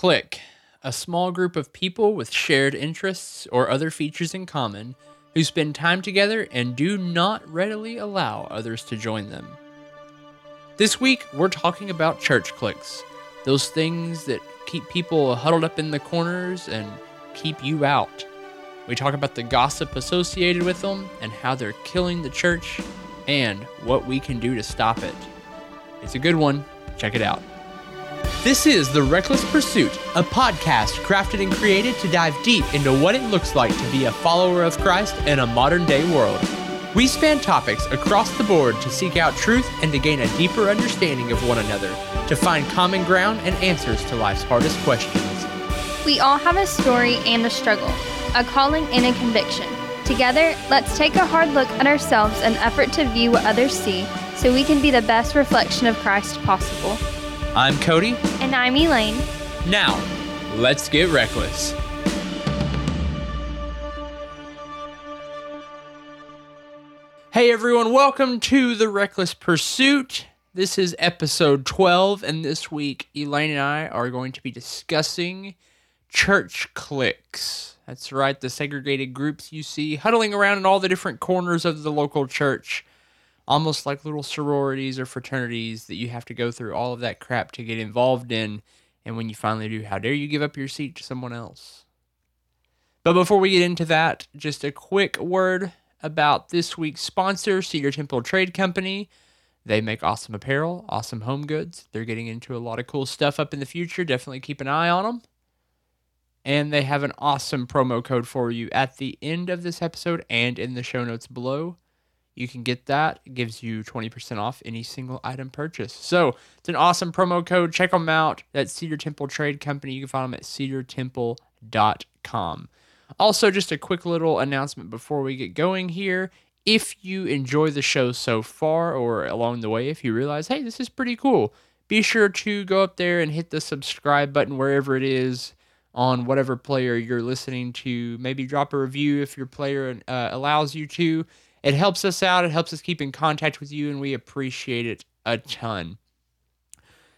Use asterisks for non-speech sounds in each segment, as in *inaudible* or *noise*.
Clique, a small group of people with shared interests or other features in common who spend time together and do not readily allow others to join them. This week, we're talking about church cliques, those things that keep people huddled up in the corners and keep you out. We talk about the gossip associated with them and how they're killing the church and what we can do to stop it. It's a good one. Check it out. This is The Reckless Pursuit, a podcast crafted and created to dive deep into what it looks like to be a follower of Christ in a modern day world. We span topics across the board to seek out truth and to gain a deeper understanding of one another, to find common ground and answers to life's hardest questions. We all have a story and a struggle, a calling and a conviction. Together, let's take a hard look at ourselves and effort to view what others see so we can be the best reflection of Christ possible. I'm Cody. And I'm Elaine. Now, let's get reckless. Hey everyone, welcome to The Reckless Pursuit. This is episode 12, and this week Elaine and I are going to be discussing church cliques. That's right, the segregated groups you see huddling around in all the different corners of the local church, almost like little sororities or fraternities that you have to go through all of that crap to get involved in. And when you finally do, how dare you give up your seat to someone else? But before we get into that, just a quick word about this week's sponsor, Cedar Temple Trade Company. They make awesome apparel, awesome home goods. They're getting into a lot of cool stuff up in the future. Definitely keep an eye on them. And they have an awesome promo code for you at the end of this episode and in the show notes below. You can get that. It gives you 20% off any single item purchase. So it's an awesome promo code. Check them out. That's Cedar Temple Trade Company. You can find them at cedartemple.com. Also, just a quick little announcement before we get going here. If you enjoy the show so far, or along the way, if you realize, hey, this is pretty cool, be sure to go up there and hit the subscribe button wherever it is on whatever player you're listening to. Maybe drop a review if your player uh, allows you to. It helps us out, it helps us keep in contact with you, and we appreciate it a ton.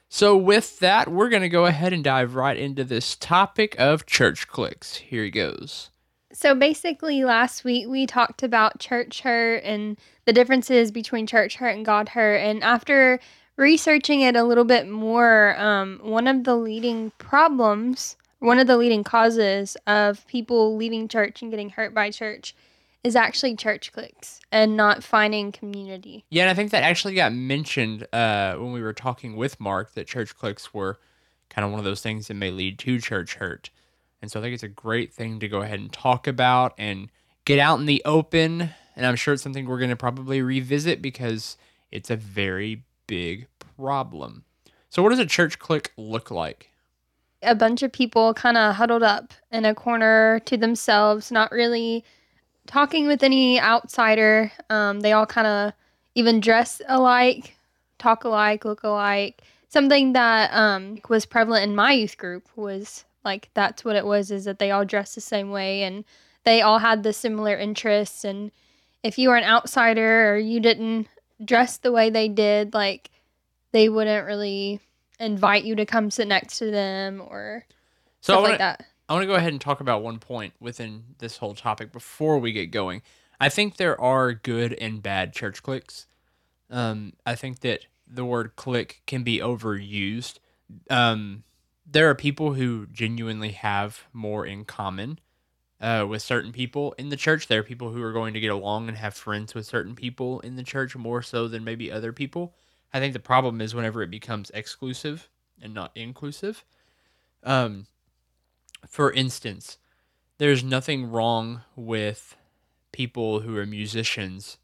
So, with that, we're going to go ahead and dive right into this topic of church clicks. Here he goes. So, basically, last week we talked about church hurt and the differences between church hurt and God hurt. And after researching it a little bit more, um, one of the leading problems, one of the leading causes of people leaving church and getting hurt by church is actually church cliques and not finding community. Yeah, and I think that actually got mentioned uh, when we were talking with Mark that church cliques were kind of one of those things that may lead to church hurt. And so I think it's a great thing to go ahead and talk about and get out in the open. And I'm sure it's something we're going to probably revisit because it's a very big problem. So, what does a church clique look like? A bunch of people kind of huddled up in a corner to themselves, not really talking with any outsider. Um, they all kind of even dress alike, talk alike, look alike. Something that um, was prevalent in my youth group was like that's what it was is that they all dressed the same way and they all had the similar interests. And if you were an outsider or you didn't dress the way they did, like they wouldn't really invite you to come sit next to them or so stuff wanna, like that. I want to go ahead and talk about one point within this whole topic before we get going. I think there are good and bad church cliques. Um, I think that the word clique can be overused. Um, there are people who genuinely have more in common uh, with certain people in the church. There are people who are going to get along and have friends with certain people in the church more so than maybe other people. I think the problem is whenever it becomes exclusive and not inclusive. Um, for instance, there's nothing wrong with people who are musicians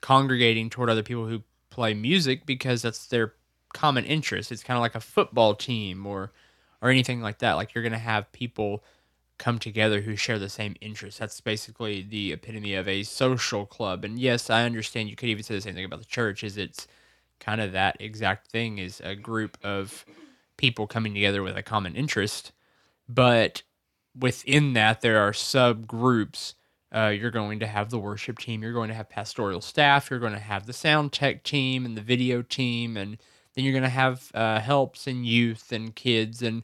congregating toward other people who play music because that's their common interest. It's kind of like a football team or or anything like that. Like you're going to have people come together who share the same interests. That's basically the epitome of a social club. And yes, I understand you could even say the same thing about the church is it's kind of that exact thing is a group of people coming together with a common interest but within that there are subgroups uh, you're going to have the worship team you're going to have pastoral staff you're going to have the sound tech team and the video team and then you're going to have uh, helps and youth and kids and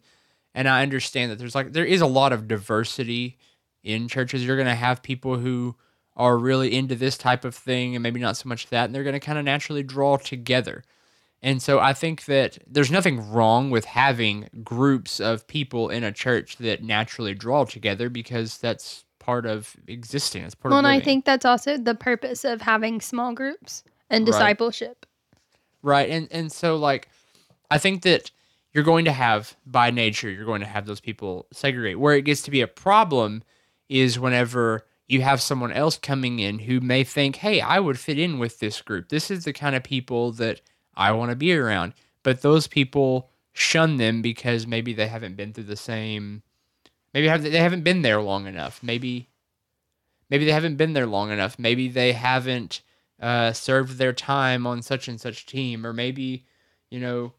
And I understand that there's like there is a lot of diversity in churches. You're going to have people who are really into this type of thing and maybe not so much that, and they're going to kind of naturally draw together. And so I think that there's nothing wrong with having groups of people in a church that naturally draw together because that's part of existing. It's part Well, of and I think that's also the purpose of having small groups and Right. discipleship. Right. And and so like I think that you're going to have by nature you're going to have those people segregate. Where it gets to be a problem is whenever you have someone else coming in who may think, "Hey, I would fit in with this group. This is the kind of people that I want to be around." But those people shun them because maybe they haven't been through the same maybe have they haven't been there long enough. Maybe maybe they haven't been there long enough. Maybe they haven't uh, served their time on such and such team, or maybe you know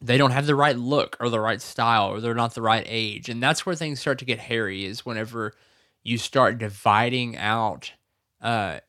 they don't have the right look or the right style, or they're not the right age, and that's where things start to get hairy. Is whenever you start dividing out uh,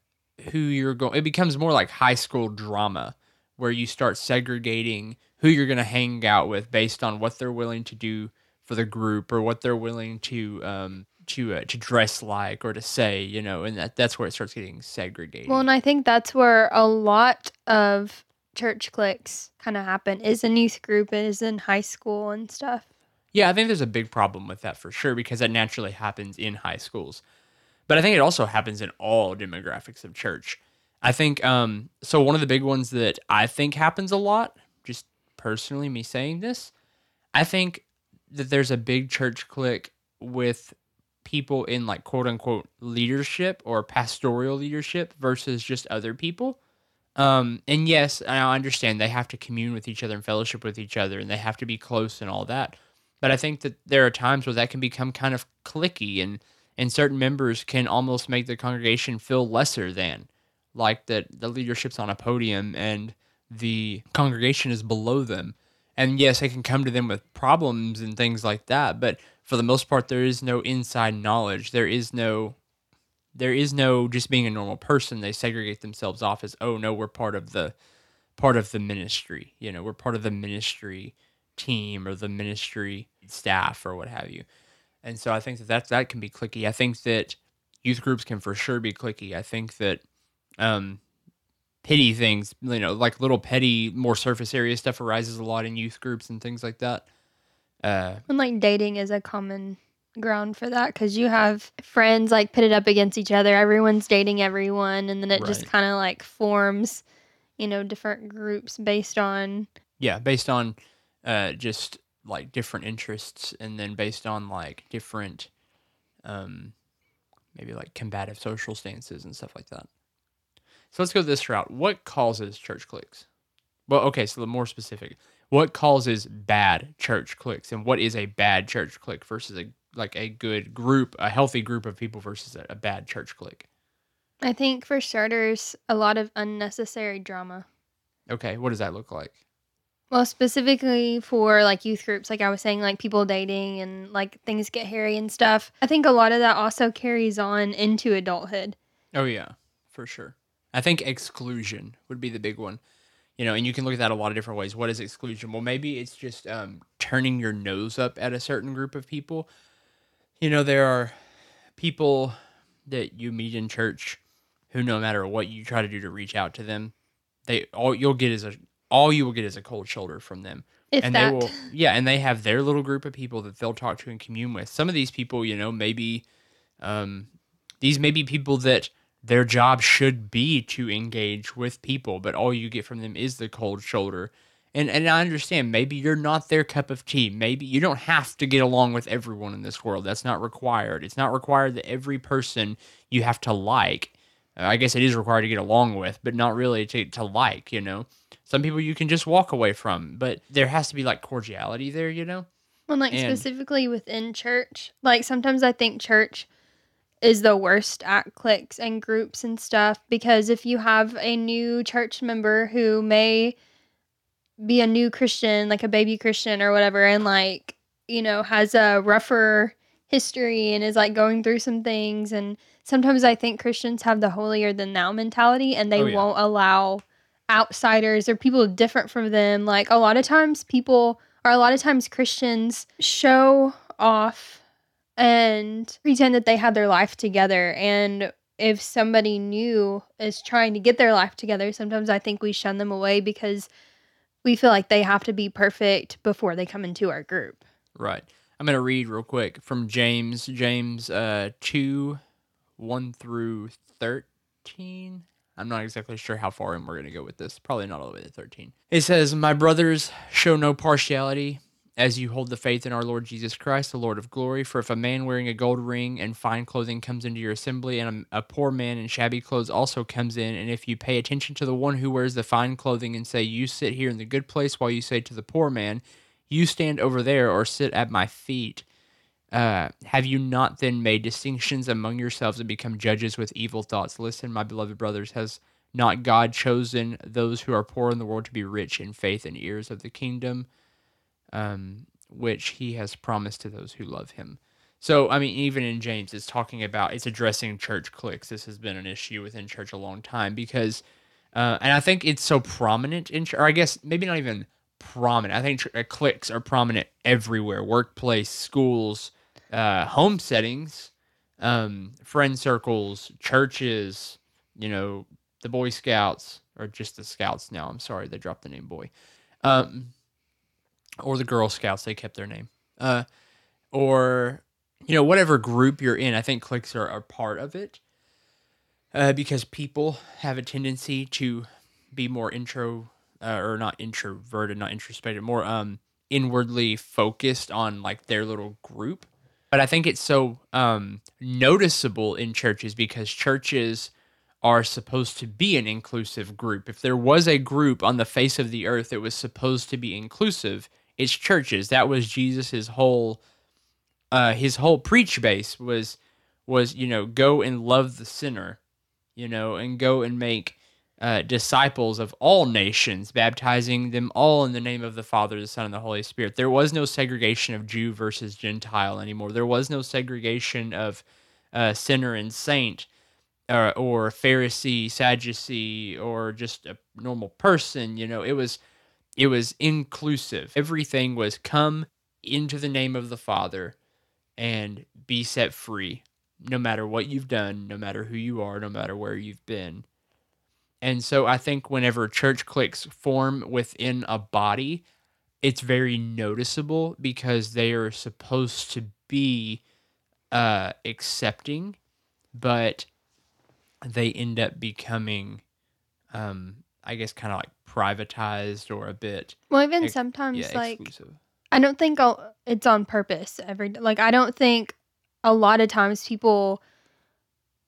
who you're going. It becomes more like high school drama, where you start segregating who you're going to hang out with based on what they're willing to do for the group or what they're willing to um, to uh, to dress like or to say, you know, and that that's where it starts getting segregated. Well, and I think that's where a lot of church cliques kind of happen is in youth group, is in high school and stuff. Yeah, I think there's a big problem with that for sure because that naturally happens in high schools. But I think it also happens in all demographics of church. I think um so one of the big ones that I think happens a lot, just personally me saying this, I think that there's a big church clique with people in like quote unquote leadership or pastoral leadership versus just other people. Um, and yes, I understand they have to commune with each other and fellowship with each other and they have to be close and all that. But I think that there are times where that can become kind of clicky and and certain members can almost make the congregation feel lesser than like that the leadership's on a podium and the congregation is below them. And yes, they can come to them with problems and things like that, but for the most part there is no inside knowledge. There is no there is no just being a normal person. They segregate themselves off as, oh no, we're part of the part of the ministry. You know, we're part of the ministry team or the ministry staff or what have you. And so I think that that, that can be clicky. I think that youth groups can for sure be clicky. I think that um, petty things, you know, like little petty, more surface area stuff arises a lot in youth groups and things like that. Uh, And like dating is a common ground for that because you have friends like pitted up against each other. Everyone's dating everyone, and then it just kind of like forms, you know, different groups based on. yeah, based on uh, just like different interests, and then based on like different, um, maybe like combative social stances and stuff like that. So let's go this route. What causes church cliques? Well, okay, so the more specific, what causes bad church cliques, and what is a bad church clique versus a like a good group, a healthy group of people versus a, a bad church clique? I think for starters, a lot of unnecessary drama. Okay, what does that look like? Well, specifically for like youth groups, like I was saying, like people dating and like things get hairy and stuff. I think a lot of that also carries on into adulthood. Oh yeah, for sure. I think exclusion would be the big one. You know, and you can look at that a lot of different ways. What is exclusion? Well, maybe it's just um, turning your nose up at a certain group of people. You know, there are people that you meet in church who, no matter what you try to do to reach out to them, they all you'll get is a all you will get is a cold shoulder from them If and that, they will yeah and they have their little group of people that they'll talk to and commune with some of these people you know maybe um, these may be people that their job should be to engage with people but all you get from them is the cold shoulder. And and i understand maybe you're not their cup of tea. Maybe you don't have to get along with everyone in this world. That's not required. It's not required that every person you have to like. Uh, i guess it is required to get along with but not really to, to like you know? Some people you can just walk away from, but there has to be like cordiality there, you know? well, like and- specifically within church, like sometimes I think church is the worst at cliques and groups and stuff because if you have a new church member who may be a new Christian, like a baby Christian or whatever, and like, you know, has a rougher history and is like going through some things. And sometimes I think Christians have the holier than thou mentality and they Oh, yeah. won't allow outsiders or people different from them. Like a lot of times people or a lot of times Christians show off and pretend that they have their life together. And if somebody new is trying to get their life together, sometimes I think we shun them away because we feel like they have to be perfect before they come into our group. Right. I'm going to read real quick from James, James uh, 2 1 through 13. I'm not exactly sure how far in we're going to go with this. Probably not all the way to 13. It says, My brothers, show no partiality as you hold the faith in our Lord Jesus Christ, the Lord of glory. For if a man wearing a gold ring and fine clothing comes into your assembly, and a, a, poor man in shabby clothes also comes in, and if you pay attention to the one who wears the fine clothing and say, You sit here in the good place, while you say to the poor man, You stand over there or sit at my feet, uh, have you not then made distinctions among yourselves and become judges with evil thoughts? Listen, my beloved brothers, has not God chosen those who are poor in the world to be rich in faith and ears of the kingdom, um, which he has promised to those who love him? So, I mean, even in James, it's talking about, it's addressing church cliques. This has been an issue within church a long time because, uh, and I think it's so prominent in, church, or I guess maybe not even prominent. I think tr- uh, cliques are prominent everywhere workplace, schools, uh, home settings, um, friend circles, churches, you know, the Boy Scouts, or just the Scouts now. I'm sorry, they dropped the name Boy. Um, or the Girl Scouts, they kept their name. Uh, or, you know, whatever group you're in, I think cliques are, part of it. Uh, because people have a tendency to be more intro, uh, or not introverted, not introspective, more um, inwardly focused on like their little group but I think it's so um, noticeable in churches because churches are supposed to be an inclusive group. If there was a group on the face of the earth that was supposed to be inclusive, it's churches. That was Jesus's whole uh, his whole preach base was was you know go and love the sinner, you know, and go and make uh, disciples of all nations, baptizing them all in the name of the Father, the Son, and the Holy Spirit. There was no segregation of Jew versus Gentile anymore. There was no segregation of uh, sinner and saint, uh, or Pharisee, Sadducee, or just a normal person. You know, it was it was inclusive. Everything was come into the name of the Father and be set free, no matter what you've done, no matter who you are, no matter where you've been and so I think whenever church cliques form within a body, it's very noticeable because they are supposed to be uh, accepting, but they end up becoming, um, I guess, kind of like privatized or a bit. Well, even ex- sometimes, yeah, like, exclusive. I don't think I'll, it's on purpose. Every like, I don't think a lot of times people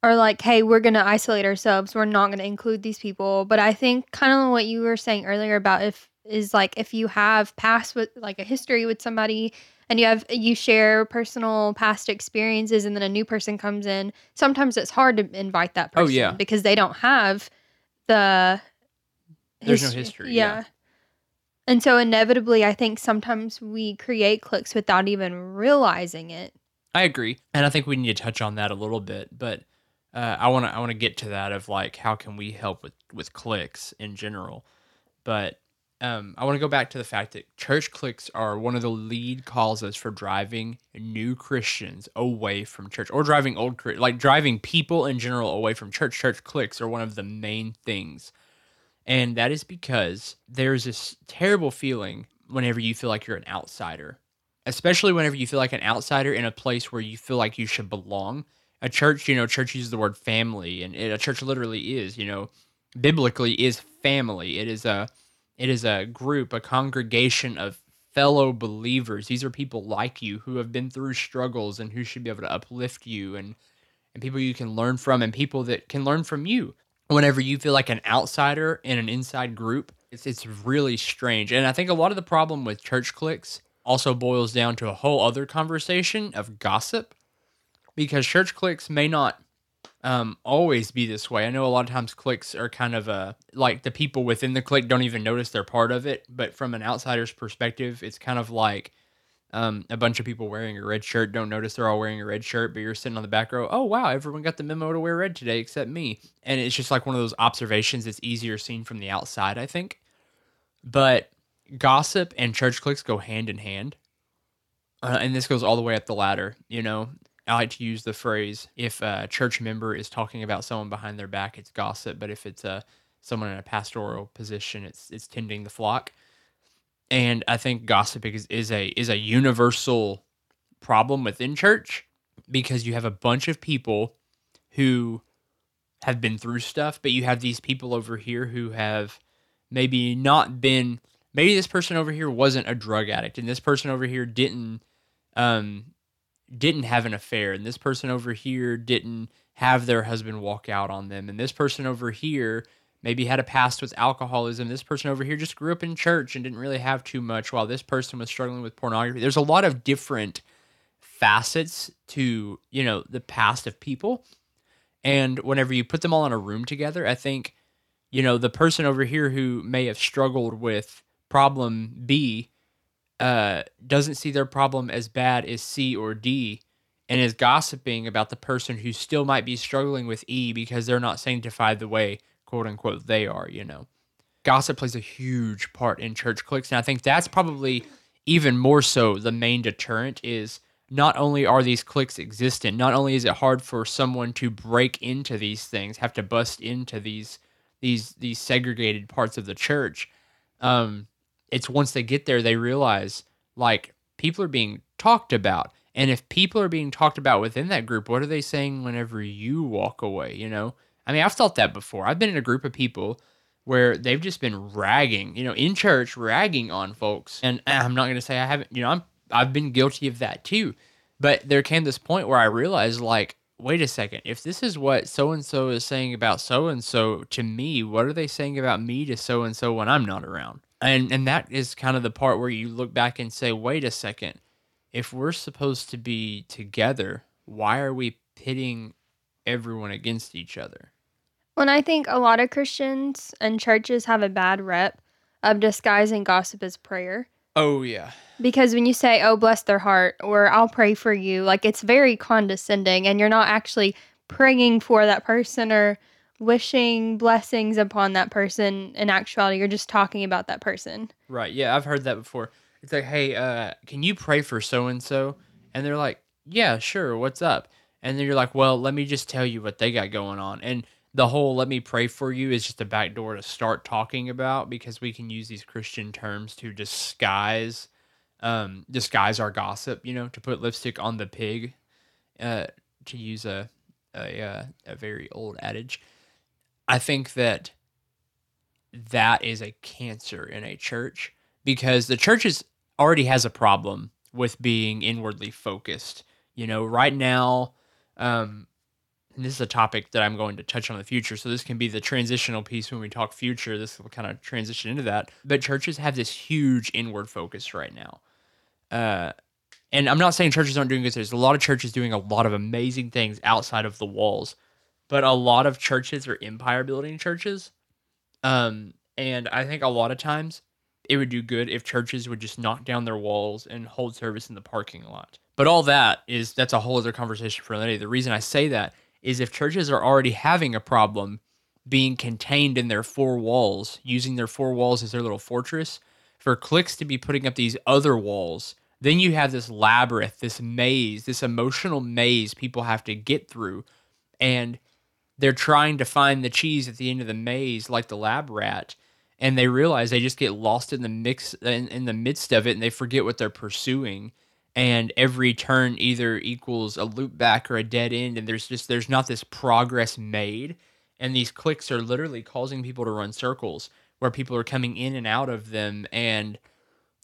are like, hey, we're going to isolate ourselves. We're not going to include these people. But I think kind of what you were saying earlier about if is like if you have past with like a history with somebody and you have you share personal past experiences and then a new person comes in, sometimes it's hard to invite that person oh, yeah. because they don't have the There's no history. Yeah. yeah. And so inevitably I think sometimes we create cliques without even realizing it. I agree. And I think we need to touch on that a little bit, but uh, I want to I want to get to that of like how can we help with with cliques in general, but um, I want to go back to the fact that church cliques are one of the lead causes for driving new Christians away from church or driving old like driving people in general away from church. Church cliques are one of the main things, and that is because there's this terrible feeling whenever you feel like you're an outsider, especially whenever you feel like an outsider in a place where you feel like you should belong a church, you know, church uses the word family, and a church literally is, you know, biblically is family. It is a, it is a group, a congregation of fellow believers. These are people like you who have been through struggles and who should be able to uplift you and and people you can learn from and people that can learn from you. Whenever you feel like an outsider in an inside group, it's it's really strange. And I think a lot of the problem with church cliques also boils down to a whole other conversation of gossip because church cliques may not um, always be this way. I know a lot of times cliques are kind of uh, like the people within the clique don't even notice they're part of it. But from an outsider's perspective, it's kind of like um, a bunch of people wearing a red shirt don't notice they're all wearing a red shirt, but you're sitting on the back row. Oh wow, everyone got the memo to wear red today except me. And it's just like one of those observations that's easier seen from the outside, I think. But gossip and church cliques go hand in hand. Uh, and this goes all the way up the ladder. You know, I like to use the phrase if a church member is talking about someone behind their back, it's gossip. But if it's a someone in a pastoral position, it's it's tending the flock. And I think gossip is, is a is a universal problem within church because you have a bunch of people who have been through stuff, but you have these people over here who have maybe not been maybe this person over here wasn't a drug addict and this person over here didn't um didn't have an affair and this person over here didn't have their husband walk out on them and this person over here maybe had a past with alcoholism. This person over here just grew up in church and didn't really have too much while this person was struggling with pornography. There's a lot of different facets to you know the past of people. And whenever you put them all in a room together i think you know the person over here who may have struggled with problem b uh, doesn't see their problem as bad as C or D and is gossiping about the person who still might be struggling with E because they're not sanctified the way, quote unquote, they are, you know. Gossip plays a huge part in church cliques. And I think that's probably even more so the main deterrent is not only are these cliques existent, not only is it hard for someone to break into these things, have to bust into these these these segregated parts of the church, um, it's once they get there they realize like people are being talked about and if people are being talked about within that group what are they saying whenever you walk away you know i mean i've thought that before. I've been in a group of people where they've just been ragging you know in church ragging on folks. And i'm not going to say i haven't you know i'm i've been guilty of that too. But there came this point where i realized like wait a second. If this is what so and so is saying about so and so to me what are they saying about me to so and so when i'm not around? And and that is kind of the part where you look back and say wait a second. If we're supposed to be together why are we pitting everyone against each other When I think a lot of Christians and churches have a bad rep of disguising gossip as prayer. oh yeah. Because when you say, oh, bless their heart, or I'll pray for you, like it's very condescending and you're not actually praying for that person or wishing blessings upon that person. In actuality, you're just talking about that person. right. Yeah i've heard that before. It's like hey uh can you pray for so and so and they're like yeah sure. What's up? And then you're like well let me just tell you what they got going on. And the whole let me pray for you is just a back door to start talking about because we can use these christian terms to disguise um disguise our gossip you know to put lipstick on the pig uh to use a a, uh, a very old adage. I think that that is a cancer in a church because the church is already has a problem with being inwardly focused. You know right now um and this is a topic that I'm going to touch on in the future. So this can be the transitional piece when we talk future. This will kind of transition into that. But churches have this huge inward focus right now. Uh, and I'm not saying churches aren't doing good. There's a lot of churches doing a lot of amazing things outside of the walls, but a lot of churches are empire building churches. Um, and I think a lot of times it would do good if churches would just knock down their walls and hold service in the parking lot. But all that is that's a whole other conversation for another day. The reason I say that is if churches are already having a problem being contained in their four walls, using their four walls as their little fortress, for cliques to be putting up these other walls, then you have this labyrinth, this maze, this emotional maze people have to get through. And they're trying to find the cheese at the end of the maze like the lab rat and they realize they just get lost in the mix in, in the midst of it and they forget what they're pursuing and every turn either equals a loop back or a dead end and there's just there's not this progress made. And these clicks are literally causing people to run circles where people are coming in and out of them and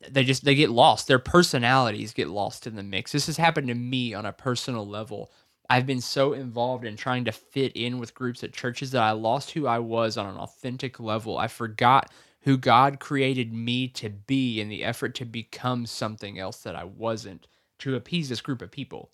they just they get lost. Their personalities get lost in the mix. This has happened to me on a personal level. I've been so involved in trying to fit in with groups at churches that i lost who i was on an authentic level. I forgot who god created me to be in the effort to become something else that i wasn't to appease this group of people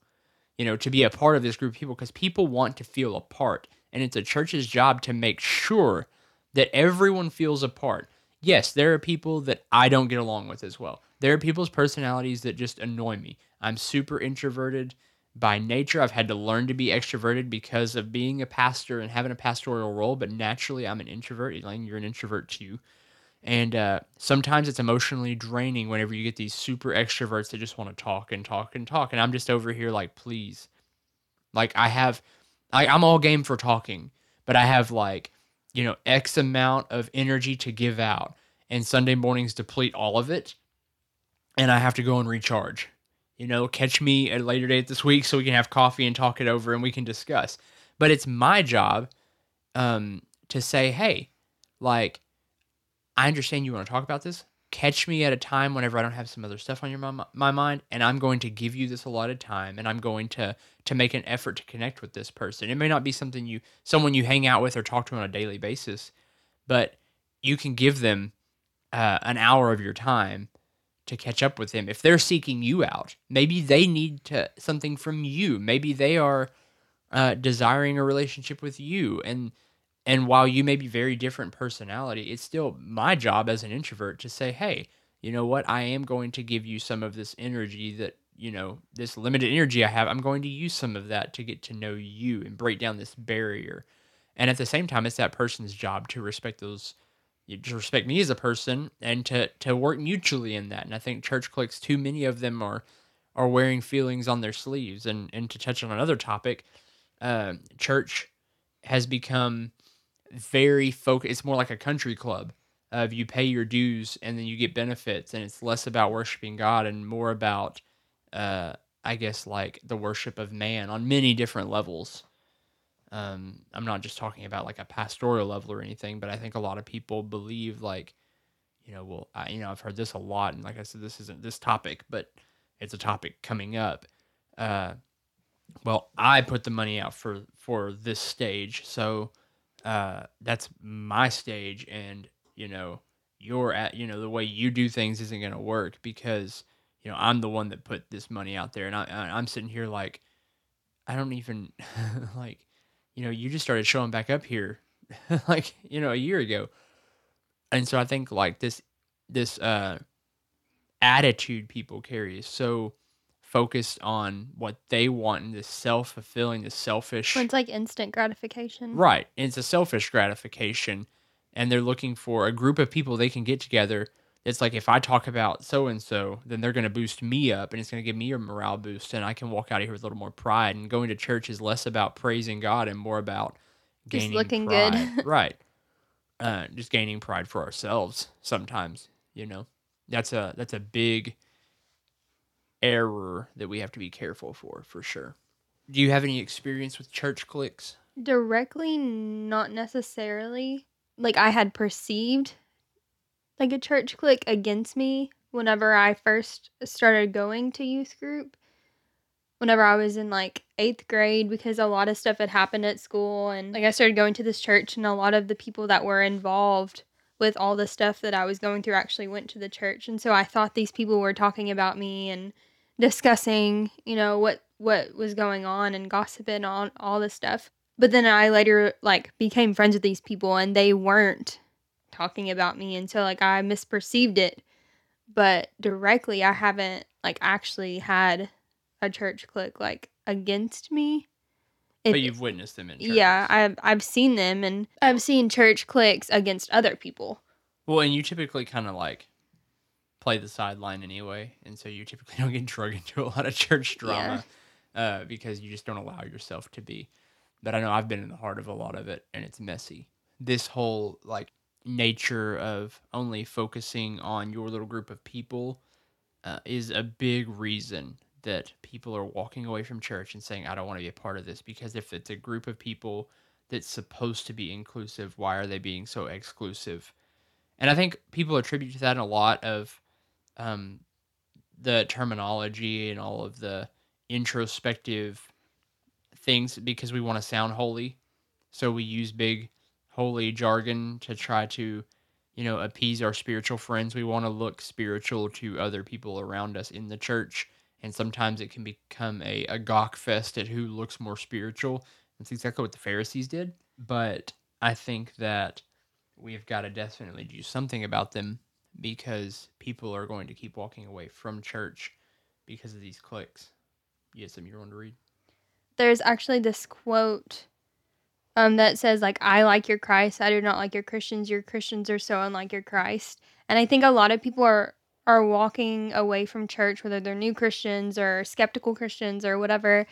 you know to be a part of this group of people because people want to feel a part and it's a church's job to make sure that everyone feels a part yes, there are people that I don't get along with as well. There are people's personalities that just annoy me. I'm super introverted by nature. I've had to learn to be extroverted because of being a pastor and having a pastoral role, but naturally I'm an introvert. Elaine, you're an introvert too. And uh, sometimes it's emotionally draining whenever you get these super extroverts that just want to talk and talk and talk. And I'm just over here like, please. Like, I have, I, I'm all game for talking, but I have like, you know, X amount of energy to give out. And Sunday mornings deplete all of it. And I have to go and recharge. You know, catch me at a later date this week so we can have coffee and talk it over and we can discuss. But it's my job um, to say, hey, like, I understand you want to talk about this. Catch me at a time whenever I don't have some other stuff on your my, my mind, and I'm going to give you this allotted time, and I'm going to to make an effort to connect with this person. It may not be something you someone you hang out with or talk to on a daily basis, but you can give them uh, an hour of your time to catch up with them if they're seeking you out. Maybe they need to something from you. Maybe they are uh, desiring a relationship with you, and and while you may be very different personality, it's still my job as an introvert to say, hey, you know what? I am going to give you some of this energy that, you know, this limited energy I have. I'm going to use some of that to get to know you and break down this barrier. And at the same time, it's that person's job to respect those, to respect me as a person and to, to work mutually in that. And I think church cliques, too many of them are, are wearing feelings on their sleeves. And, and to touch on another topic, uh, church has become very focused. It's more like a country club of you pay your dues and then you get benefits, and it's less about worshiping God and more about, uh, I guess, like the worship of man on many different levels. Um, I'm not just talking about like a pastoral level or anything, but I think a lot of people believe like, you know, well, I, you know, I've heard this a lot, and like I said, this isn't this topic, but it's a topic coming up. Uh, well, I put the money out for for this stage, so uh, that's my stage, and you know, you're at you know the way you do things isn't gonna work because you know I'm the one that put this money out there, and I I'm sitting here like I don't even *laughs* like you know you just started showing back up here *laughs* like you know a year ago, and so I think like this this uh attitude people carry is so focused on what they want and the self fulfilling, the selfish. It's like instant gratification. Right. And it's a selfish gratification. And they're looking for a group of people they can get together. It's like if I talk about so and so, then they're going to boost me up and it's going to give me a morale boost. And I can walk out of here with a little more pride. And going to church is less about praising God and more about gaining just looking pride. good. *laughs* right. Uh, just gaining pride for ourselves sometimes, you know. That's a that's a big error that we have to be careful for, for sure. Do you have any experience with church cliques? Directly, not necessarily. Like, I had perceived like a church clique against me whenever I first started going to youth group. Whenever I was in like eighth grade, because a lot of stuff had happened at school, and like I started going to this church, and a lot of the people that were involved with all the stuff that I was going through actually went to the church. And so I thought these people were talking about me and discussing, you know, what what was going on and gossiping on all this stuff. But then I later like became friends with these people and they weren't talking about me until like I misperceived it. But directly I haven't like actually had a church clique like against me. It, but you've witnessed them in church. Yeah, I've I've seen them and I've seen church cliques against other people. Well, and you typically kind of like play the sideline anyway, and so you typically *laughs* don't get drug into a lot of church drama yeah. uh, because you just don't allow yourself to be. But I know I've been in the heart of a lot of it, and it's messy. This whole like nature of only focusing on your little group of people uh, is a big reason that people are walking away from church and saying, I don't want to be a part of this. Because if it's a group of people that's supposed to be inclusive, why are they being so exclusive? And I think people attribute to that a lot of um, the terminology and all of the introspective things because we want to sound holy. So we use big holy jargon to try to, you know, appease our spiritual friends. We want to look spiritual to other people around us in the church. And sometimes it can become a, a gawk fest at who looks more spiritual. That's exactly what the Pharisees did. But I think that we've got to definitely do something about them because people are going to keep walking away from church because of these clicks. You have something you want to read? There's actually this quote um, that says like I like your Christ, I do not like your Christians. Your Christians are so unlike your Christ. And I think a lot of people are are walking away from church, whether they're new Christians or skeptical Christians or whatever,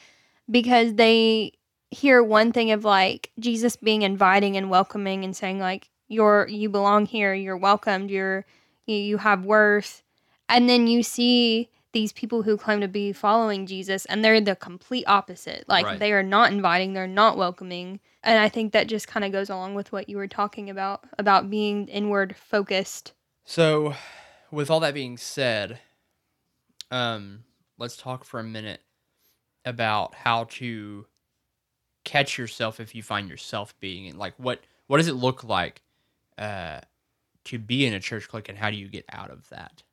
because they hear one thing of like Jesus being inviting and welcoming and saying like you're you belong here, you're welcomed, you're you, you have worth. And then you see these people who claim to be following Jesus and they're the complete opposite. Like Right. they are not inviting, they're not welcoming. And I think that just kind of goes along with what you were talking about about being inward focused. So, with all that being said, um, let's talk for a minute about how to catch yourself if you find yourself being like what what does it look like uh to be in a church clique and how do you get out of that?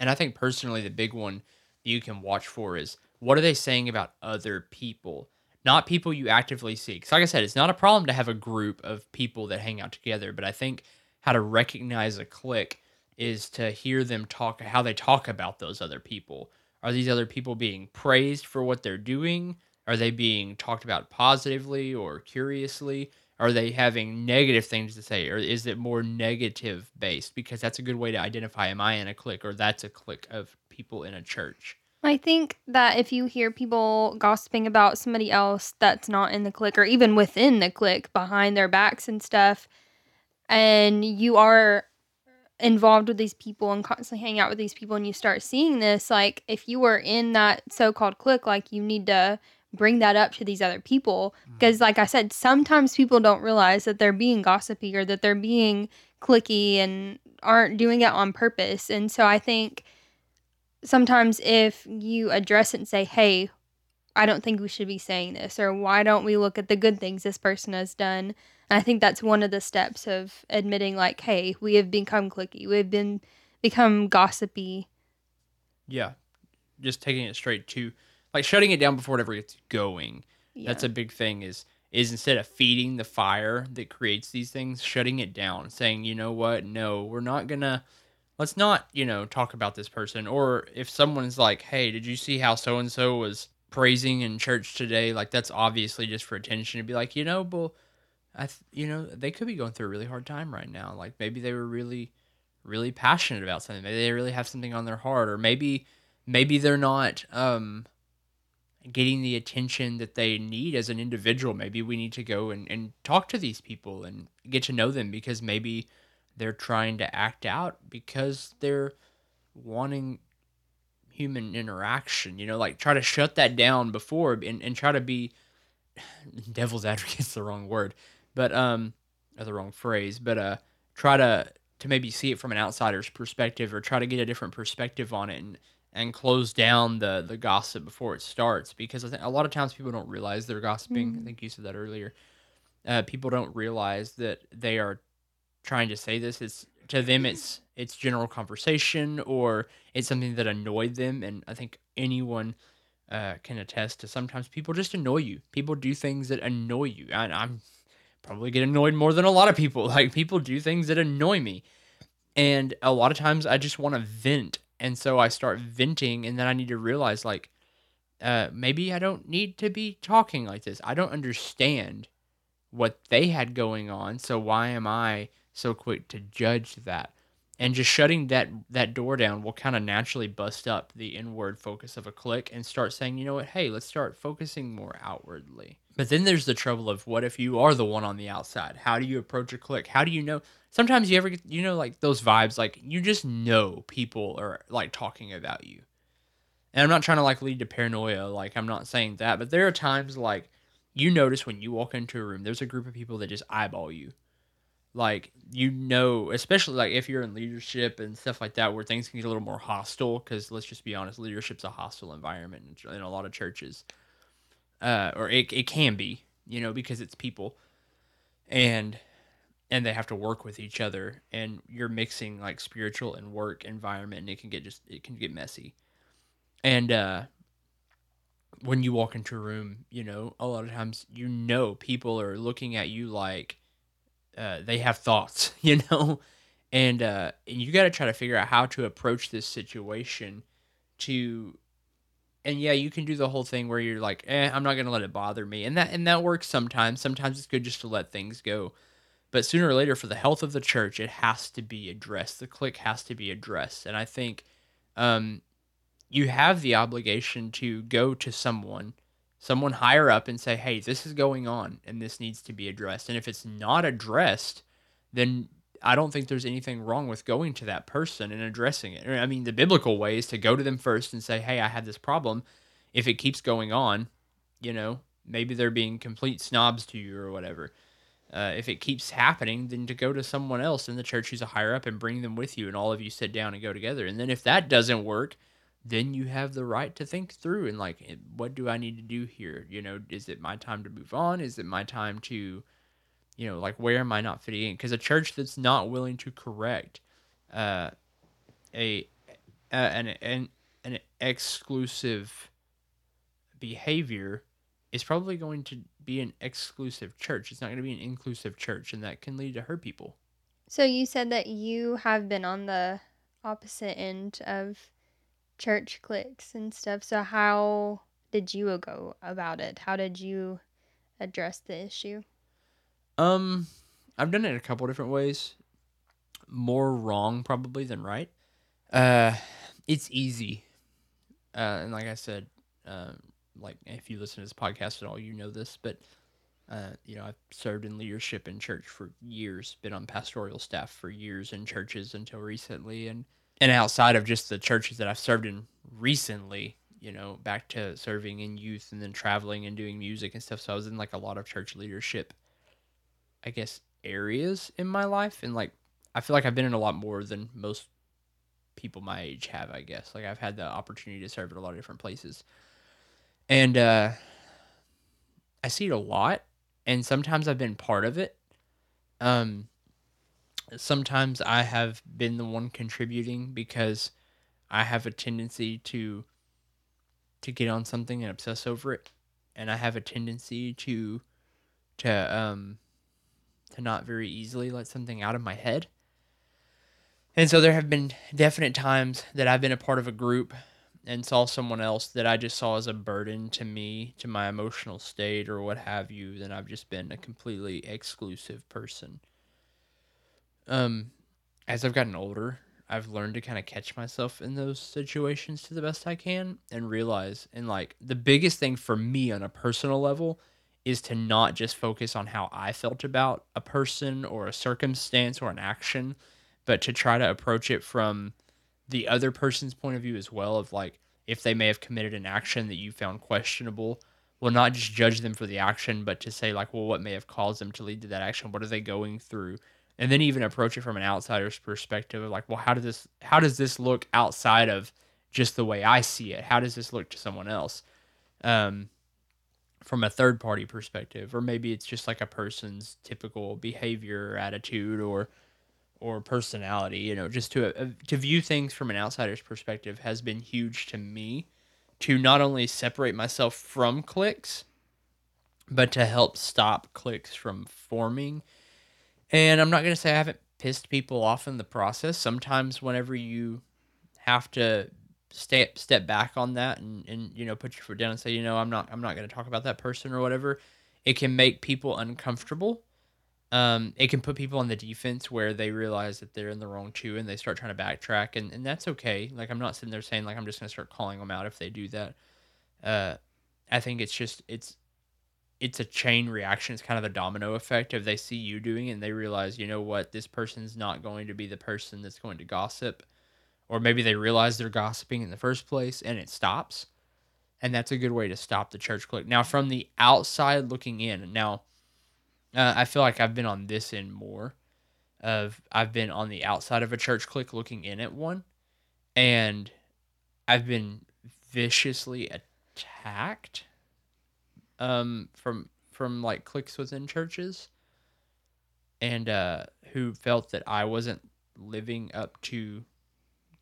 And I think personally the big one that you can watch for is what are they saying about other people? Not people you actively see. Because like I said, it's not a problem to have a group of people that hang out together, but I think how to recognize a clique is to hear them talk how they talk about those other people. Are these other people being praised for what they're doing? Are they being talked about positively or curiously? Are they having negative things to say, or is it more negative based? Because that's a good way to identify: am I in a clique, or that's a clique of people in a church. I think that if you hear people gossiping about somebody else that's not in the clique or even within the clique behind their backs and stuff, and you are involved with these people and constantly hang out with these people and you start seeing this, like if you were in that so called clique, like you need to bring that up to these other people. Mm-hmm. Because, like I said, sometimes people don't realize that they're being gossipy or that they're being clicky and aren't doing it on purpose. And so I think sometimes if you address it and say, hey, I don't think we should be saying this, or why don't we look at the good things this person has done? And I think that's one of the steps of admitting, like, hey, we have become clicky, we've been become gossipy. Yeah, just taking it straight to like shutting it down before it ever gets going. Yeah. That's a big thing. Is is instead of feeding the fire that creates these things, shutting it down, saying, you know what, no, we're not gonna. Let's not, you know, talk about this person. Or if someone's like, hey, did you see how so and so was praising in church today? Like that's obviously just for attention. To be like, you know, well, I, th- you know, they could be going through a really hard time right now. Like maybe they were really, really passionate about something. Maybe they really have something on their heart, or maybe, maybe they're not um, getting the attention that they need as an individual. Maybe we need to go and, and talk to these people and get to know them because maybe they're trying to act out because they're wanting human interaction. You know, like try to shut that down before and, and try to be *sighs* devil's advocate. advocate's the wrong word, but um, or the wrong phrase, but uh, try to to maybe see it from an outsider's perspective or try to get a different perspective on it and and close down the the gossip before it starts because I think a lot of times people don't realize they're gossiping. I think you said that earlier. Uh, people don't realize that they are trying to say this. It's to them it's it's general conversation or it's something that annoyed them and I think anyone uh, can attest to sometimes people just annoy you. People do things that annoy you. And I'm probably get annoyed more than a lot of people. *laughs* Like people do things that annoy me. And a lot of times I just want to vent. And so I start venting and then I need to realize like uh, maybe I don't need to be talking like this. I don't understand what they had going on. So why am I so quick to judge that? And just shutting that that door down will kind of naturally bust up the inward focus of a click and start saying, you know what, hey, let's start focusing more outwardly. But then there's the trouble of what if you are the one on the outside? How do you approach a click? How do you know? Sometimes you ever get, you know, like those vibes, like you just know people are like talking about you. And I'm not trying to like lead to paranoia, like I'm not saying that, but there are times like you notice when you walk into a room, there's a group of people that just eyeball you. Like you know, especially like if you're in leadership and stuff like that, where things can get a little more hostile. Because let's just be honest, leadership's a hostile environment in, in a lot of churches, uh, or it it can be, you know, because it's people, and and they have to work with each other, and you're mixing like spiritual and work environment, and it can get just it can get messy, and uh when you walk into a room, you know, a lot of times you know people are looking at you like uh, they have thoughts, *laughs* you know, and uh, and you got to try to figure out how to approach this situation to and yeah, you can do the whole thing where you're like, eh, I'm not gonna let it bother me, and that and that works sometimes. Sometimes it's good just to let things go, but sooner or later, for the health of the church, it has to be addressed. The clique has to be addressed, and I think, um, you have the obligation to go to someone, someone higher up, and say, hey, this is going on, and this needs to be addressed. And if it's not addressed, then I don't think there's anything wrong with going to that person and addressing it. I mean, the biblical way is to go to them first and say, "Hey, I had this problem." If it keeps going on, you know, maybe they're being complete snobs to you or whatever. Uh, if it keeps happening, then to go to someone else in the church who's a higher up and bring them with you, and all of you sit down and go together. And then if that doesn't work, then you have the right to think through and like, what do I need to do here? You know, is it my time to move on? Is it my time to you know, like where am I not fitting in? Because a church that's not willing to correct uh, a, a an, an an exclusive behavior is probably going to be an exclusive church. It's not going to be an inclusive church, and that can lead to hurt people. So you said that you have been on the opposite end of church cliques and stuff. So how did you go about it? How did you address the issue? Um, I've done it a couple different ways. More wrong probably than right. Uh, it's easy. Uh, and like I said, uh, like if you listen to this podcast at all, you know this, but uh, you know, I've served in leadership in church for years, been on pastoral staff for years in churches until recently, and and outside of just the churches that I've served in recently, you know, back to serving in youth and then traveling and doing music and stuff. So I was in like a lot of church leadership I guess, areas in my life. And like, I feel like I've been in a lot more than most people my age have, I guess. Like, I've had the opportunity to serve at a lot of different places. And uh, I see it a lot. And sometimes I've been part of it. Um, sometimes I have been the one contributing because I have a tendency to to get on something and obsess over it and I have a tendency to to um to not very easily let something out of my head. And so there have been definite times that I've been a part of a group and saw someone else that I just saw as a burden to me, to my emotional state or what have you, then I've just been a completely exclusive person. Um as I've gotten older, I've learned to kind of catch myself in those situations to the best I can and realize and like the biggest thing for me on a personal level is to not just focus on how I felt about a person or a circumstance or an action, but to try to approach it from the other person's point of view as well of like if they may have committed an action that you found questionable well not just judge them for the action but to say like well what may have caused them to lead to that action? What are they going through? And then even approach it from an outsider's perspective of like well how does this how does this look outside of just the way i see it? How does this look to someone else? Um from a third party perspective or maybe it's just like a person's typical behavior or attitude or or personality you know just to uh, to view things from an outsider's perspective has been huge to me to not only separate myself from cliques but to help stop cliques from forming. And i'm not going to say i haven't pissed people off in the process. Sometimes whenever you have to step step back on that and, and you know put your foot down and say you know i'm not i'm not going to talk about that person or whatever. It can make people uncomfortable. Um, it can put people on the defense where they realize that they're in the wrong too and they start trying to backtrack and, and that's okay. Like i'm not sitting there saying like i'm just going to start calling them out if they do that. Uh, i think it's just it's it's a chain reaction. It's kind of a domino effect if they see you doing it and they realize you know what this person's not going to be the person that's going to gossip or maybe they realize they're gossiping in the first place and it stops. And that's a good way to stop the church clique now from the outside looking in now uh, i feel like i've been on this end more of i've been on the outside of a church clique looking in at one and i've been viciously attacked um from from like cliques within churches and uh who felt that i wasn't living up to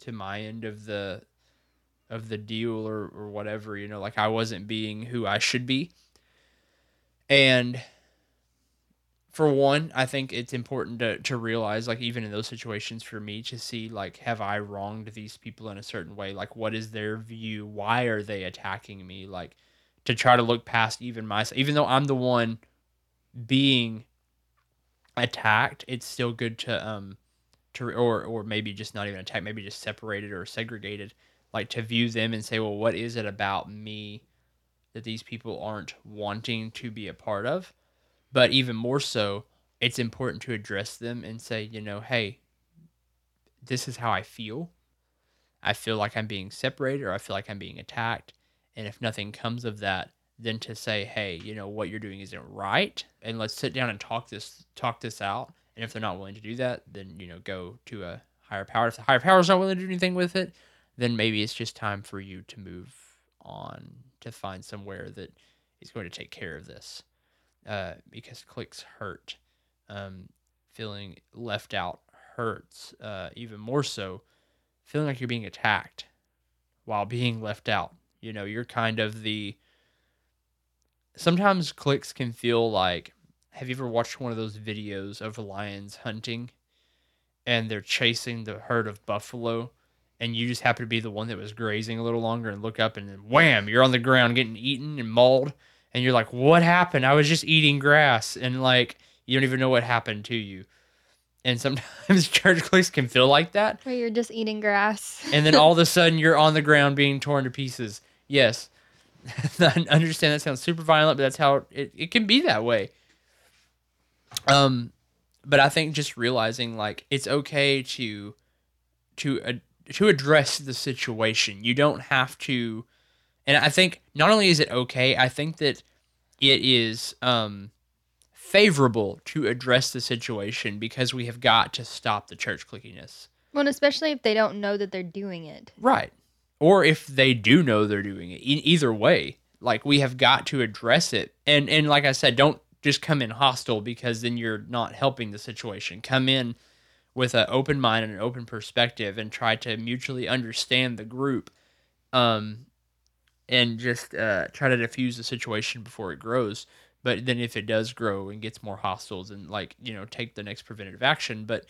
to my end of the of the deal or or whatever, you know, like I wasn't being who I should be. And for one, I think it's important to, to realize, like, even in those situations for me to see, like, have I wronged these people in a certain way? Like, what is their view? Why are they attacking me? Like, to try to look past even myself, even though I'm the one being attacked, it's still good to, um, to, or, or maybe just not even attacked, maybe just separated or segregated, like, to view them and say, well, what is it about me that these people aren't wanting to be a part of? But even more so, it's important to address them and say, you know, hey, this is how I feel. I feel like I'm being separated or I feel like I'm being attacked. And if nothing comes of that, then to say, hey, you know, what you're doing isn't right. And let's sit down and talk this talk this out. And if they're not willing to do that, then, you know, go to a higher power. If the higher power is not willing to do anything with it, then maybe it's just time for you to move on to find somewhere that is going to take care of this uh, because cliques hurt. Um, feeling left out hurts uh, even more so. Feeling like you're being attacked while being left out. You know, you're kind of the. Sometimes cliques can feel like. Have you ever watched one of those videos of lions hunting and they're chasing the herd of buffalo? and you just happen to be the one that was grazing a little longer and look up and then wham, you're on the ground getting eaten and mauled and you're like, what happened? I was just eating grass, and like you don't even know what happened to you. And sometimes *laughs* church cliques can feel like that. Where you're just eating grass. and then all of a *laughs* sudden you're on the ground being torn to pieces. Yes. *laughs* I understand that sounds super violent, but that's how it, it can be that way. Um, but I think just realizing like it's okay to to uh, to address the situation. You don't have to and I think not only is it okay, I think that it is um, favorable to address the situation because we have got to stop the church clickiness. Well, especially if they don't know that they're doing it. Right. Or if they do know they're doing it. E- either way, like we have got to address it. And and like I said, don't just come in hostile because then you're not helping the situation. Come in with an open mind and an open perspective and try to mutually understand the group um, and just uh, try to diffuse the situation before it grows. But then if it does grow and gets more hostile, then like you know take the next preventative action. But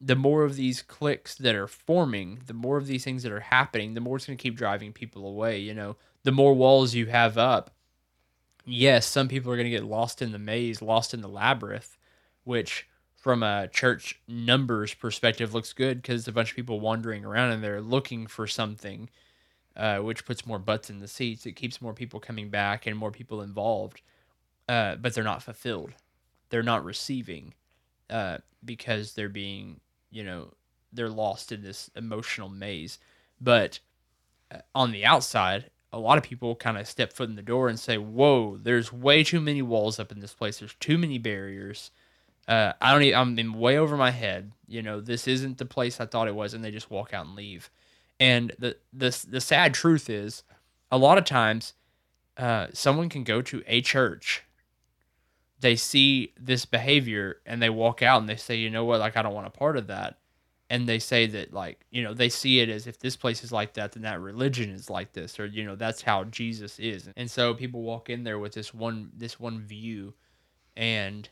the more of these cliques that are forming, the more of these things that are happening, the more it's going to keep driving people away. You know, the more walls you have up. Yes, some people are going to get lost in the maze, lost in the labyrinth, which from a church numbers perspective looks good because a bunch of people wandering around and they're looking for something uh, which puts more butts in the seats. It keeps more people coming back and more people involved, uh, but they're not fulfilled. They're not receiving uh, because they're being, you know, they're lost in this emotional maze. But uh, on the outside, a lot of people kind of step foot in the door and say, "Whoa, there's way too many walls up in this place. There's too many barriers." Uh, I don't. Even, I'm way over my head. You know, this isn't the place I thought it was, and they just walk out and leave. And the the the sad truth is, a lot of times, uh, someone can go to a church. They see this behavior and they walk out and they say, you know what, like I don't want a part of that. And they say that like you know they see it as if this place is like that, then that religion is like this, or you know that's how Jesus is. And so people walk in there with this one this one view, and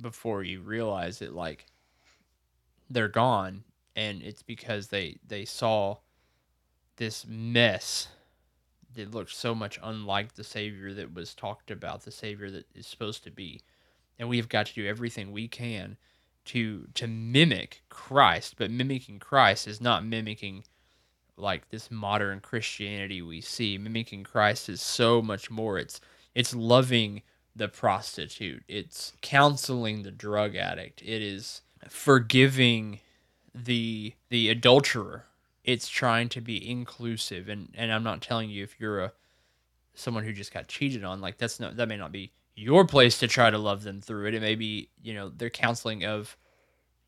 before you realize it, like they're gone and it's because they they saw this mess that looked so much unlike the savior that was talked about the savior that is supposed to be and we've got to do everything we can to to mimic Christ but mimicking Christ is not mimicking like this modern Christianity we see. Mimicking Christ is so much more. It's it's loving the prostitute. It's counseling the drug addict. It is forgiving the the adulterer. It's trying to be inclusive, and and I'm not telling you if you're a someone who just got cheated on, like that's not that may not be your place to try to love them through it. It may be you know their counseling of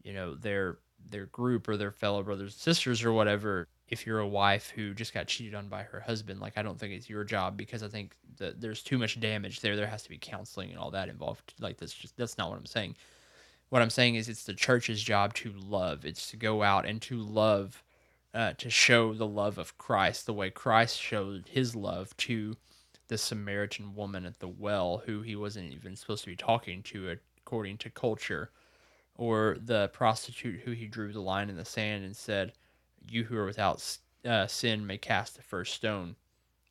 you know their their group or their fellow brothers and sisters or whatever. If you're a wife who just got cheated on by her husband, like I don't think it's your job because I think that there's too much damage there. There has to be counseling and all that involved. Like that's just that's not what I'm saying. What I'm saying is, it's the church's job to love. It's to go out and to love, uh, to show the love of Christ the way Christ showed his love to the Samaritan woman at the well, who he wasn't even supposed to be talking to, according to culture, or the prostitute who he drew the line in the sand and said, "You who are without uh, sin may cast the first stone."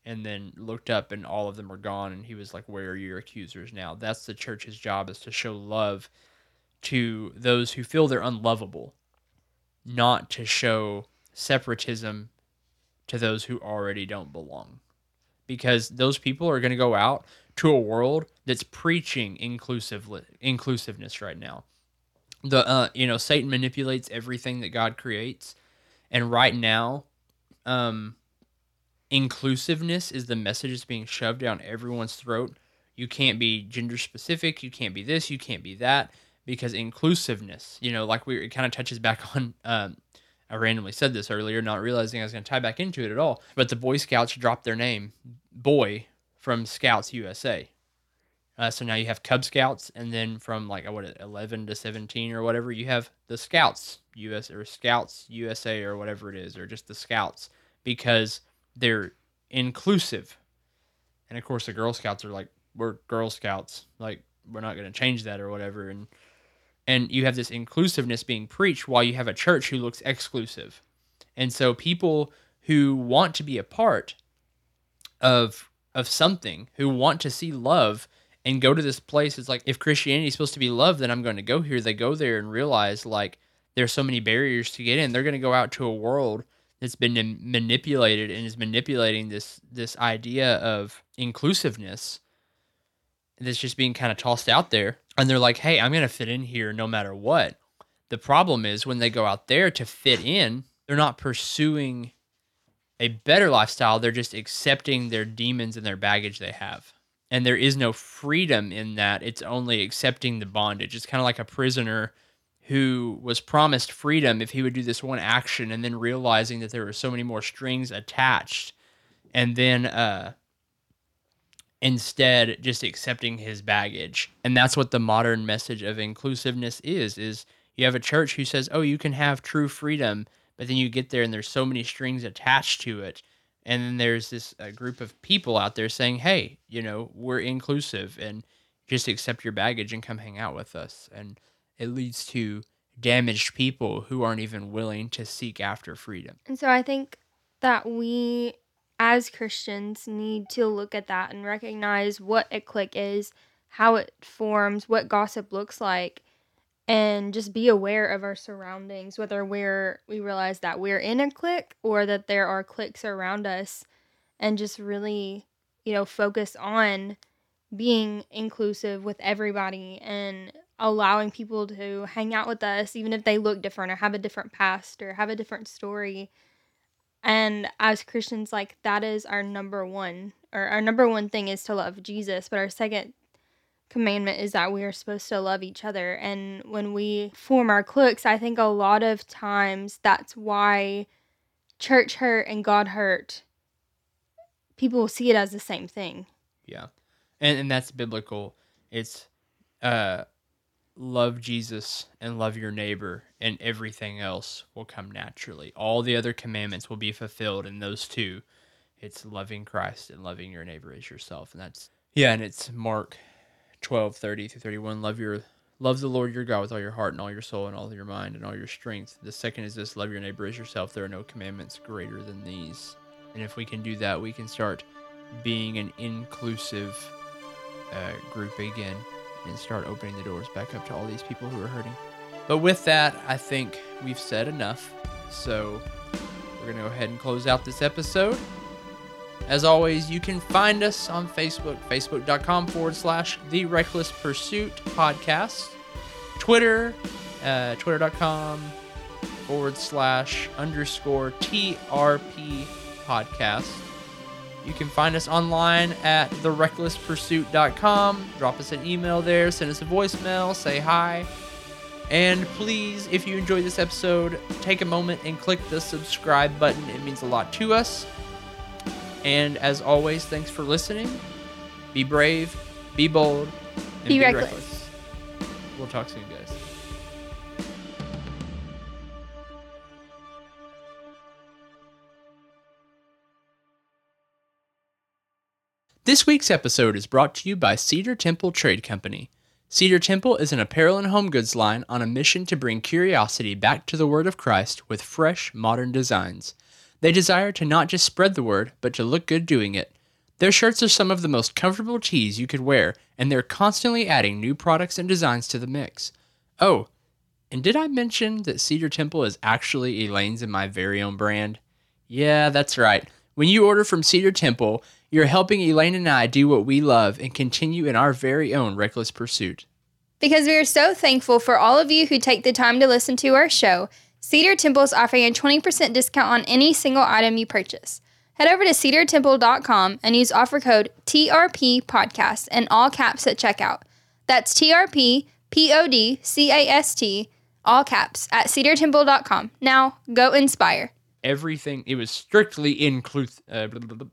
And then looked up, and all of them were gone. And he was like, "Where are your accusers now?" That's the church's job is to show love to those who feel they're unlovable, not to show separatism to those who already don't belong. Because those people are going to go out to a world that's preaching inclusive inclusiveness right now. The uh, you know Satan manipulates everything that God creates, and right now, um, inclusiveness is the message that's being shoved down everyone's throat. You can't be gender specific. You can't be this. You can't be that because inclusiveness. You know, like we it kind of touches back *laughs* on um, I randomly said this earlier, not realizing I was going to tie back into it at all. But the Boy Scouts dropped their name, Boy, from Scouts USA. Uh, so now you have Cub Scouts, and then from like what eleven to seventeen or whatever, you have the Scouts US or Scouts USA or whatever it is, or just the Scouts because they're inclusive. And of course, the Girl Scouts are like, we're Girl Scouts, like we're not going to change that or whatever. And and you have this inclusiveness being preached while you have a church who looks exclusive. And so people who want to be a part of of something, who want to see love and go to this place, it's like if Christianity is supposed to be love, then I'm going to go here. They go there and realize like there's so many barriers to get in. They're going to go out to a world that's been manipulated and is manipulating this this idea of inclusiveness that's just being kind of tossed out there and they're like, hey, I'm going to fit in here no matter what. The problem is when they go out there to fit in, they're not pursuing a better lifestyle. They're just accepting their demons and their baggage they have. And there is no freedom in that. It's only accepting the bondage. It's kind of like a prisoner who was promised freedom if he would do this one action and then realizing that there were so many more strings attached and then uh, instead just accepting his baggage. And that's what the modern message of inclusiveness is is you have a church who says oh you can have true freedom but then you get there and there's so many strings attached to it. And then there's this uh, group of people out there saying hey you know we're inclusive and just accept your baggage and come hang out with us. And it leads to damaged people who aren't even willing to seek after freedom. And so i think that we as Christians need to look at that and recognize what a clique is, how it forms, what gossip looks like, and just be aware of our surroundings, whether we're we realize that we're in a clique or that there are cliques around us, and just really, you know, focus on being inclusive with everybody and allowing people to hang out with us even if they look different or have a different past or have a different story and as Christians, like that is our number one, or our number one thing is to love Jesus. But our second commandment is that we are supposed to love each other. And when we form our cliques, I think a lot of times that's why church hurt and God hurt, people see it as the same thing. Yeah. And, and that's biblical. It's uh, love Jesus and love your neighbor, and everything else will come naturally. All the other commandments will be fulfilled in those two. It's loving Christ and loving your neighbor as yourself. And that's yeah, and it's Mark 12, 30 through 31. Love your love the Lord your God with all your heart and all your soul and all your mind and all your strength. The second is this love your neighbor as yourself. There are no commandments greater than these. And if we can do that, we can start being an inclusive uh, group again and start opening the doors back up to all these people who are hurting. But with that, I think we've said enough. So we're going to go ahead and close out this episode. As always, you can find us on Facebook, facebook.com forward slash The Reckless Pursuit Podcast, Twitter, uh, twitter.com forward slash underscore TRP Podcast. You can find us online at therecklesspursuit.com. Drop us an email there, send us a voicemail, say hi. And please, if you enjoyed this episode, take a moment and click the subscribe button. It means a lot to us. And as always, thanks for listening. Be brave, be bold, and be, be reckless. reckless. We'll talk soon, guys. This week's episode is brought to you by Cedar Temple Trade Company. Cedar Temple is an apparel and home goods line on a mission to bring curiosity back to the Word of Christ with fresh, modern designs. They desire to not just spread the word, but to look good doing it. Their shirts are some of the most comfortable tees you could wear, and they're constantly adding new products and designs to the mix. Oh, and did I mention that Cedar Temple is actually Elaine's and my very own brand? Yeah, that's right. When you order from Cedar Temple, you're helping Elaine and I do what we love and continue in our very own reckless pursuit. Because we are so thankful for all of you who take the time to listen to our show, Cedar Temple is offering a 20% discount on any single item you purchase. Head over to cedartemple.com and use offer code TRP podcast in all caps at checkout. That's TRP P O D C A S T all caps at cedartemple.com. Now go inspire. Everything, it was strictly inclusive. Uh.